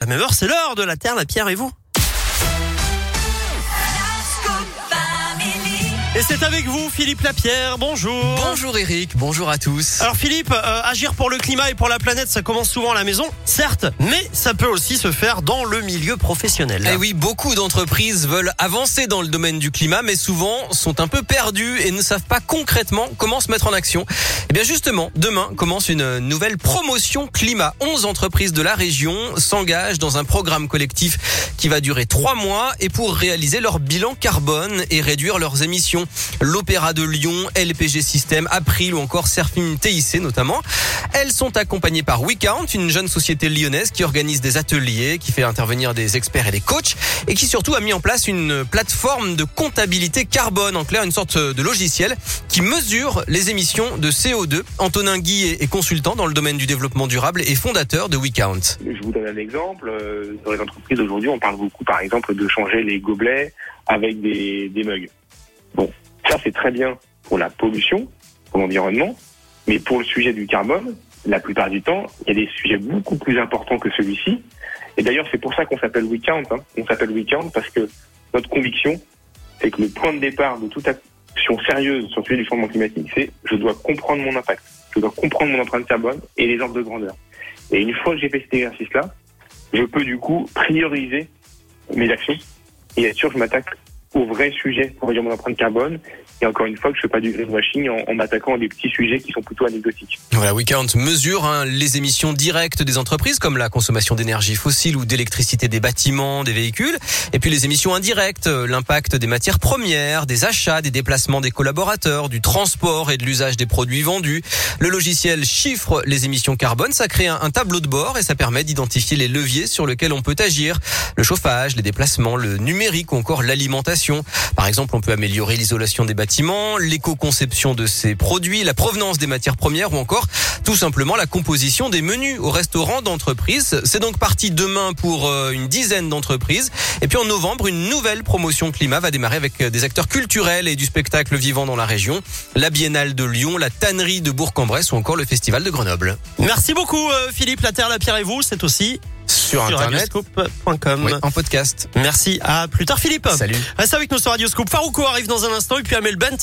La même heure, c'est l'heure de la Terre, la Pierre et vous? Et c'est avec vous, Philippe Lapierre. Bonjour. Bonjour Eric, bonjour à tous. Alors Philippe, euh, agir pour le climat et pour la planète, ça commence souvent à la maison, certes, mais ça peut aussi se faire dans le milieu professionnel. Eh oui, beaucoup d'entreprises veulent avancer dans le domaine du climat, mais souvent sont un peu perdues et ne savent pas concrètement comment se mettre en action. Eh bien justement, demain commence une nouvelle promotion climat. 11 entreprises de la région s'engagent dans un programme collectif qui va durer trois mois et pour réaliser leur bilan carbone et réduire leurs émissions. L'Opéra de Lyon, LPG System, April ou encore Surfing TIC notamment. Elles sont accompagnées par WeCount, une jeune société lyonnaise qui organise des ateliers, qui fait intervenir des experts et des coachs et qui surtout a mis en place une plateforme de comptabilité carbone, en clair une sorte de logiciel qui mesure les émissions de CO2. Antonin Guy est consultant dans le domaine du développement durable et fondateur de WeCount. Je vous donne un exemple. Euh, dans les entreprises aujourd'hui, on parle beaucoup, par exemple, de changer les gobelets avec des, des mugs. Bon, ça c'est très bien pour la pollution, pour l'environnement, mais pour le sujet du carbone, la plupart du temps, il y a des sujets beaucoup plus importants que celui-ci. Et d'ailleurs, c'est pour ça qu'on s'appelle WeCount. Hein. On s'appelle WeCount parce que notre conviction, c'est que le point de départ de toute action sérieuse sur le sujet du changement climatique, c'est je dois comprendre mon impact, je dois comprendre mon empreinte carbone et les ordres de grandeur. Et une fois que j'ai fait cet exercice-là, je peux du coup prioriser mes actions et être sûr que je m'attaque au vrai sujet pour réduire mon empreinte carbone. Et encore une fois, que je ne fais pas du greenwashing en, en m'attaquant à des petits sujets qui sont plutôt anecdotiques. Voilà, WeCount mesure hein, les émissions directes des entreprises comme la consommation d'énergie fossile ou d'électricité des bâtiments, des véhicules, et puis les émissions indirectes, euh, l'impact des matières premières, des achats, des déplacements des collaborateurs, du transport et de l'usage des produits vendus. Le logiciel chiffre les émissions carbone, ça crée un, un tableau de bord et ça permet d'identifier les leviers sur lesquels on peut agir. Le chauffage, les déplacements, le numérique ou encore l'alimentation. Par exemple, on peut améliorer l'isolation des bâtiments, l'éco-conception de ces produits, la provenance des matières premières ou encore tout simplement la composition des menus au restaurant d'entreprise. C'est donc parti demain pour euh, une dizaine d'entreprises. Et puis en novembre, une nouvelle promotion climat va démarrer avec des acteurs culturels et du spectacle vivant dans la région. La Biennale de Lyon, la Tannerie de Bourg-en-Bresse ou encore le Festival de Grenoble. Merci beaucoup euh, Philippe, la Terre, la Pierre et vous, c'est aussi Sur, sur Internet, radioscoop.com. oui, en podcast. Merci, à plus tard Philippe. Salut. Reste avec nous sur Radioscoop. Farouko arrive dans un instant et puis Amel Bent.